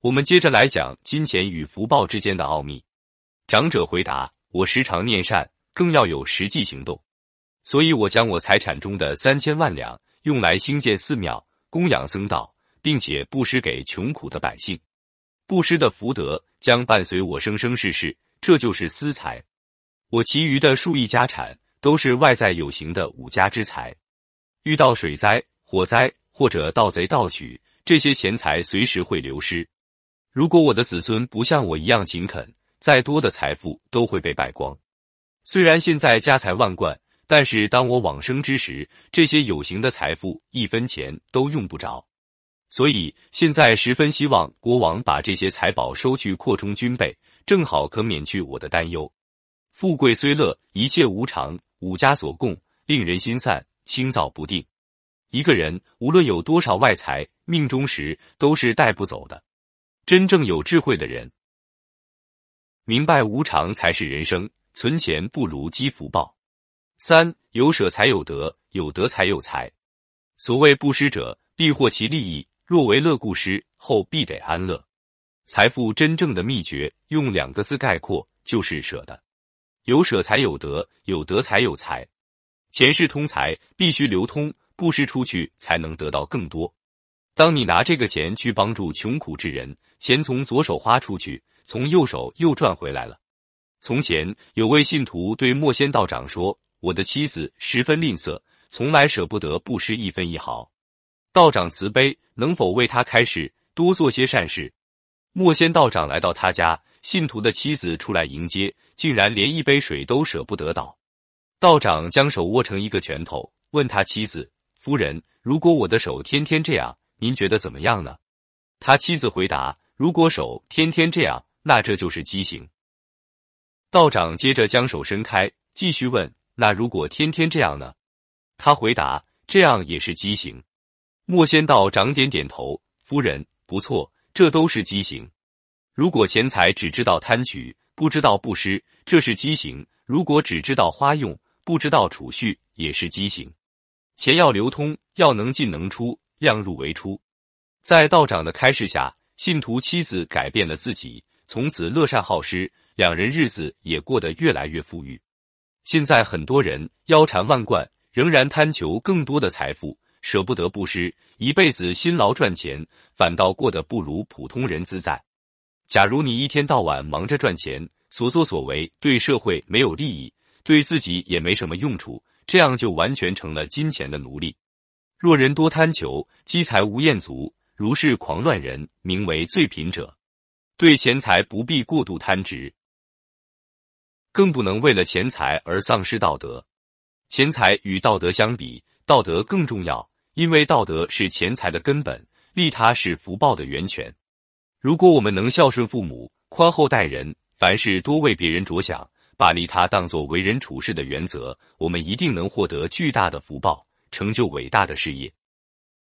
我们接着来讲金钱与福报之间的奥秘。长者回答：“我时常念善，更要有实际行动，所以我将我财产中的三千万两用来兴建寺庙、供养僧道，并且布施给穷苦的百姓。布施的福德将伴随我生生世世，这就是私财。我其余的数亿家产都是外在有形的五家之财。遇到水灾、火灾或者盗贼盗取，这些钱财随时会流失。”如果我的子孙不像我一样勤恳，再多的财富都会被败光。虽然现在家财万贯，但是当我往生之时，这些有形的财富一分钱都用不着。所以现在十分希望国王把这些财宝收去扩充军备，正好可免去我的担忧。富贵虽乐，一切无常，五家所供，令人心散，轻躁不定。一个人无论有多少外财，命中时都是带不走的。真正有智慧的人，明白无常才是人生。存钱不如积福报。三有舍才有得，有得才有财。所谓布施者，必获其利益；若为乐故施，后必得安乐。财富真正的秘诀，用两个字概括，就是舍得。有舍才有得，有得才有财。钱是通财，必须流通，布施出去才能得到更多。当你拿这个钱去帮助穷苦之人，钱从左手花出去，从右手又赚回来了。从前有位信徒对莫仙道长说：“我的妻子十分吝啬，从来舍不得布施一分一毫。道长慈悲，能否为他开示，多做些善事？”莫仙道长来到他家，信徒的妻子出来迎接，竟然连一杯水都舍不得倒。道长将手握成一个拳头，问他妻子：“夫人，如果我的手天天这样？”您觉得怎么样呢？他妻子回答：“如果手天天这样，那这就是畸形。”道长接着将手伸开，继续问：“那如果天天这样呢？”他回答：“这样也是畸形。”莫仙道长点点头：“夫人不错，这都是畸形。如果钱财只知道贪取，不知道布施，这是畸形；如果只知道花用，不知道储蓄，也是畸形。钱要流通，要能进能出。”量入为出，在道长的开示下，信徒妻子改变了自己，从此乐善好施，两人日子也过得越来越富裕。现在很多人腰缠万贯，仍然贪求更多的财富，舍不得布施，一辈子辛劳赚钱，反倒过得不如普通人自在。假如你一天到晚忙着赚钱，所作所为对社会没有利益，对自己也没什么用处，这样就完全成了金钱的奴隶。若人多贪求，积财无厌足，如是狂乱人，名为最贫者。对钱财不必过度贪执，更不能为了钱财而丧失道德。钱财与道德相比，道德更重要，因为道德是钱财的根本，利他是福报的源泉。如果我们能孝顺父母，宽厚待人，凡事多为别人着想，把利他当作为人处事的原则，我们一定能获得巨大的福报。成就伟大的事业。